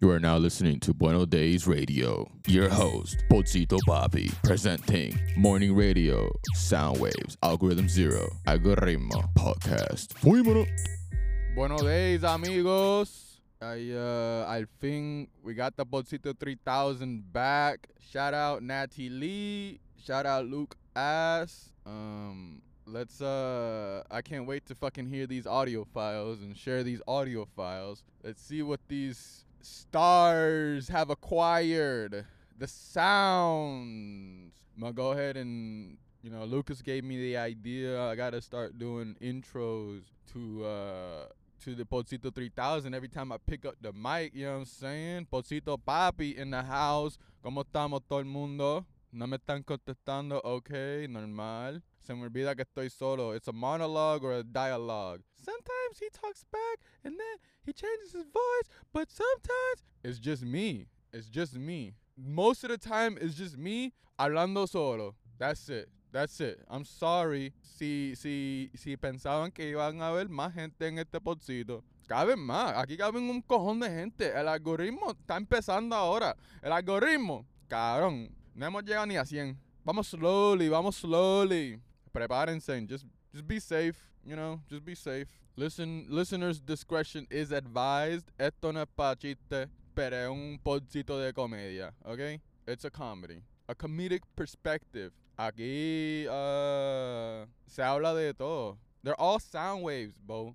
You are now listening to Buenos Days Radio. Your host, Pochito Papi, presenting Morning Radio, Sound Waves, Algorithm Zero, Algoritmo Podcast. Fuímonos. Buenos days, amigos. I, uh, al fin, we got the Bolsito 3000 back. Shout out Natty Lee. Shout out Luke Ass. Um, let's, uh, I can't wait to fucking hear these audio files and share these audio files. Let's see what these stars have acquired. The sounds. I'm gonna go ahead and, you know, Lucas gave me the idea. I gotta start doing intros to, uh, to the Pocito 3000 every time I pick up the mic, you know what I'm saying? Pocito Papi in the house. ¿Cómo estamos todo el mundo? No me están contestando, ok, normal. Se me olvida que estoy solo. It's a monologue or a dialogue. Sometimes he talks back and then he changes his voice, but sometimes it's just me. It's just me. Most of the time, it's just me hablando solo. That's it. That's it. I'm sorry si, si, si pensaban que iban a haber más gente en este podcito. Caben más. Aquí caben un cojón de gente. El algoritmo está empezando ahora. El algoritmo, cabrón. No hemos llegado ni a 100. Vamos slowly, vamos slowly. Prepárense. Just, just be safe. You know, just be safe. Listen, listeners' discretion is advised. Esto no es pa' chiste, pero un podcito de comedia, okay? It's a comedy. A comedic perspective. Aquí uh, se habla de todo. They're all sound waves, bro.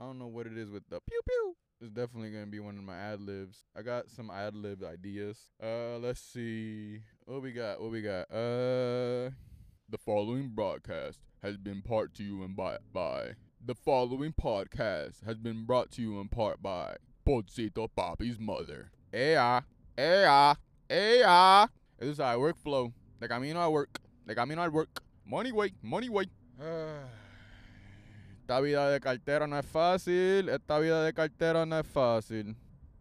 I don't know what it is with the pew pew. It's definitely gonna be one of my ad libs. I got some ad lib ideas. Uh, let's see what we got. What we got? Uh, the following broadcast has been part to you and by by. The following podcast has been brought to you in part by Poncito Papi's mother. Ea, ea, ea. This is our workflow. De camino I work. Like I mean, I work. Money way, money way. Esta vida de cartera no es fácil. Esta vida de cartera no es fácil.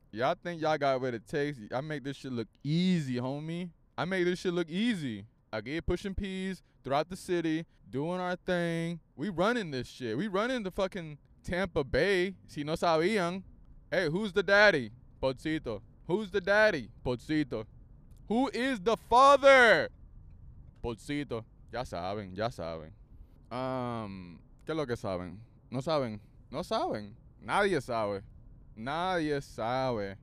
Y'all think y'all got what it takes. I make this shit look easy, homie. I make this shit look easy. I get pushing peas throughout the city, doing our thing. We running this shit. We running the fucking Tampa Bay. Si no sabían. Hey, who's the daddy? Pochito. Who's the daddy? Pochito. Who is the father? Pochito. Ya saben, ya saben. Um, ¿Qué es lo que saben? No saben. No saben. Nadie sabe. Nadie sabe.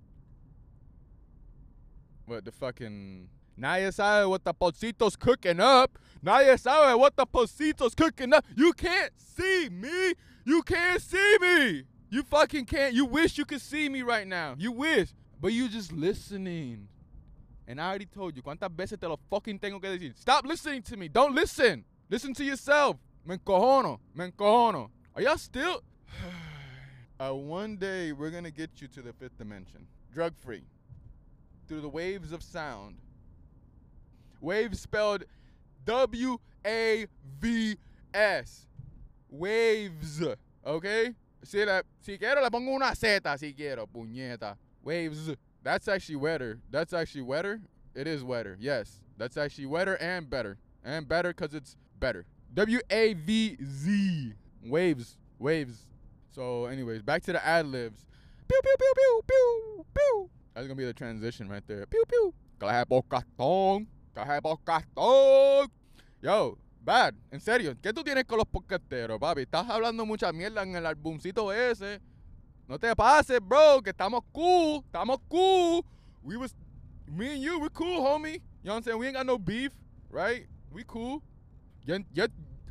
What the fucking. Nadie sabe what the Pocito's cooking up. Nadie sabe what the Pocito's cooking up. You can't see me. You can't see me. You fucking can't. You wish you could see me right now. You wish. But you just listening. And I already told you. ¿Cuántas veces te lo fucking tengo que decir? Stop listening to me. Don't listen. Listen to yourself. Me encojono. Me encojono. Are y'all still? uh, one day we're gonna get you to the fifth dimension. Drug free. Through the waves of sound. Waves spelled W A V S. Waves. Okay? Si, la, si quiero le pongo una Z si quiero, puñeta. Waves. That's actually wetter. That's actually wetter. It is wetter. Yes. That's actually wetter and better. And better because it's better. W A V Z. Waves. Waves. So, anyways, back to the ad libs. Pew, pew, pew, pew, pew, pew. That's to be the transition right there. Pew, pew. Caja cartón. Yo, Bad, en serio, ¿qué tú tienes con los podcasteros, papi? Estás hablando mucha mierda en el albumcito ese. No te pases, bro, que estamos cool. Estamos cool. We was, me and you, we cool, homie. You know what I'm saying? We ain't got no beef, right? We cool.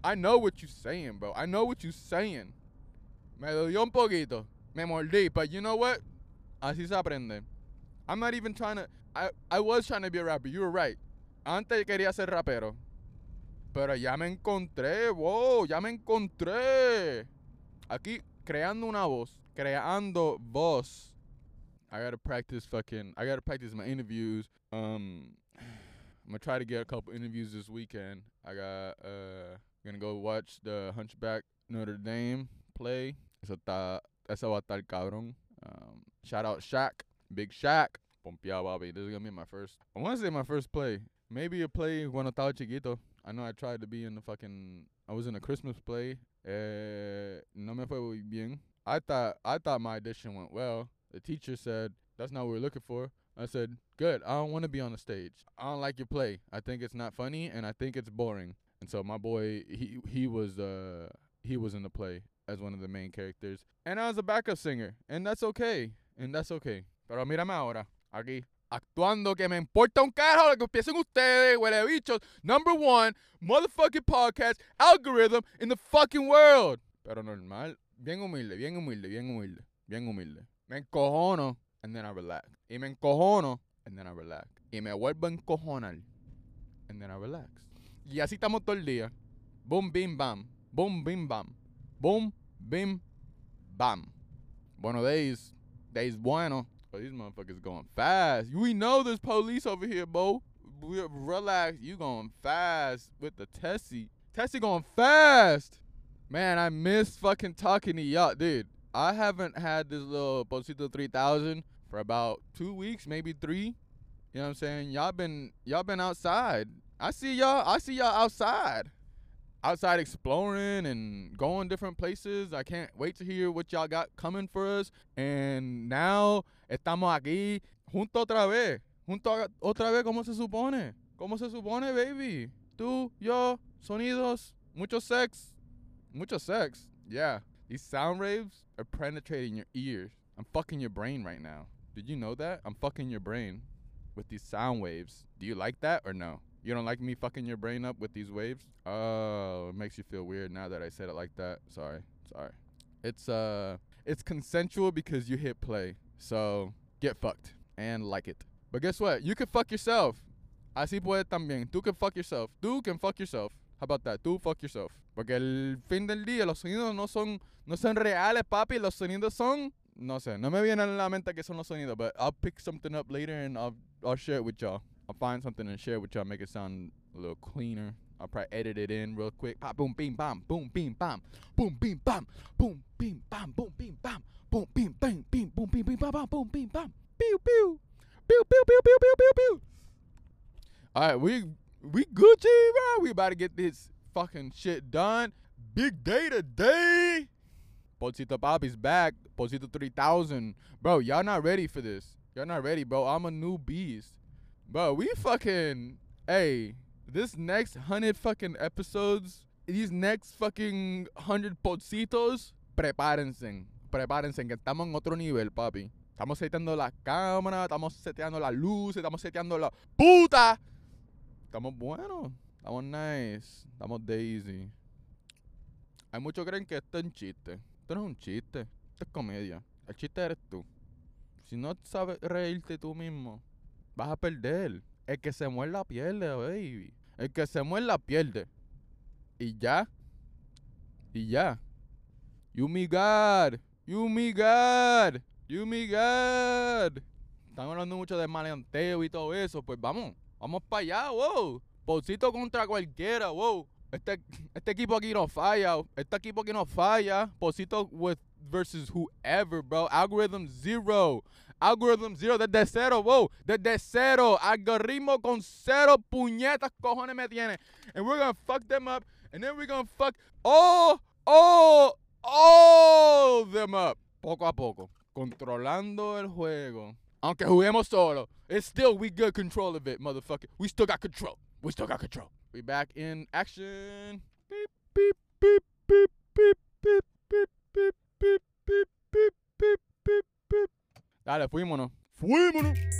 I know what you're saying, bro. I know what you're saying. Me dolió un poquito. Me mordí. But you know what? Así se aprende. I'm not even trying to. I, I was trying to be a rapper. You were right. Antes quería ser rapero. Pero ya me encontré, wow, ya me encontré. Aquí creando una voz, creando voz. I gotta practice fucking, I gotta practice my interviews. Um, I'm gonna try to get a couple interviews this weekend. I got uh gonna go watch the Hunchback Notre Dame play. Eso está, eso a cabrón. Um, shout out Shaq, Big Shaq. Pompeado, papi. This is gonna be my first. I want to say my first play. Maybe a play cuando estaba chiquito. I know I tried to be in the fucking. I was in a Christmas play. Eh, no me fue bien. I thought I thought my audition went well. The teacher said that's not what we're looking for. I said, good. I don't want to be on the stage. I don't like your play. I think it's not funny and I think it's boring. And so my boy, he he was uh he was in the play as one of the main characters, and I was a backup singer, and that's okay, and that's okay. Pero mírame ahora, aquí actuando que me importa un carajo lo que piensen ustedes, huele bichos. Number one motherfucking podcast algorithm in the fucking world. Pero normal, bien humilde, bien humilde, bien humilde, bien humilde. Me encojono and then I relax. Y me encojono and then I relax. Y me vuelvo a encojonar and then I relax. Y así estamos todo el día. Boom, bim, bam. Boom, bim, bam. Boom, bim, bam. Bueno days. Days bueno. But these motherfuckers going fast. We know there's police over here, Bo. We relax. You going fast with the Tessie. Tessie going fast. Man, I miss fucking talking to y'all, dude. I haven't had this little Bolsito 3000 for about two weeks, maybe three. You know what I'm saying? Y'all been y'all been outside. I see y'all. I see y'all outside, outside exploring and going different places. I can't wait to hear what y'all got coming for us. And now estamos aquí junto otra vez, junto otra vez como se supone, como se supone, baby. Tú, yo, sonidos, mucho sex, mucho sex. Yeah, these sound waves are penetrating your ears. I'm fucking your brain right now. Did you know that? I'm fucking your brain with these sound waves. Do you like that or no? You don't like me fucking your brain up with these waves? Oh, it makes you feel weird now that I said it like that. Sorry. Sorry. It's uh it's consensual because you hit play. So, get fucked and like it. But guess what? You can fuck yourself. Así puede también. Tú can fuck yourself. Tú can fuck yourself. How about that? Tú fuck yourself. Porque el fin del día los sonidos no son no son reales, papi. Los sonidos son no sé, no me viene a la mente que son los sonidos, but I'll pick something up later and I'll I'll share it with y'all. I'll find something and share it with y'all, make it sound a little cleaner. I'll probably edit it in real quick. Pop, boom, bing, bam, boom, bing, bam, boom, bing, bam, boom, bing, bam, boom, bing, bam, boom, bing, bang, bing, boom, bing, bing, bam, bam, boom, bing, bam, pew, pew, pew, pew, pew, pew, pew, pew, pew. All right, we we Gucci, bro. We about to get this fucking shit done. Big day today. Pochito Bobby's back. Pochito 3000. Bro, y'all not ready for this. Y'all not ready, bro. I'm a new beast. Bro, we fucking. Hey, this next 100 fucking episodes, these next fucking 100 pochitos, prepárense. Prepárense, que estamos en otro nivel, papi. Estamos seteando la cámara, estamos seteando la luz, estamos seteando la puta. Estamos buenos. Estamos nice. Estamos daisy. Hay muchos que creen que esto es un chiste. Esto no es un chiste. Esto es comedia. El chiste eres tú. Si no sabes reírte tú mismo, vas a perder. El que se muerda pierde, baby. El que se muerda pierde. Y ya. Y ya. You me God. You me God. You me God. Están hablando mucho de maleanteo y todo eso. Pues vamos. Vamos para allá, wow. Pocito contra cualquiera, wow. Este, este equipo aquí no falla. Este equipo aquí no falla. Pocito with versus whoever, bro. Algorithm zero. Algorithm zero desde cero, wow. Desde cero. Algoritmo con cero puñetas cojones me tiene. And we're gonna fuck them up. And then we're gonna fuck all, all, all them up. Poco a poco. Controlando el juego. Aunque juguemos solo. It's still we good control of it, motherfucker. We still got control. We still got control. We back in action. Beep, beep, beep, beep, beep, beep, beep, beep, beep, beep, beep, beep, beep, beep. Dale, fuímonos. Fuímonos.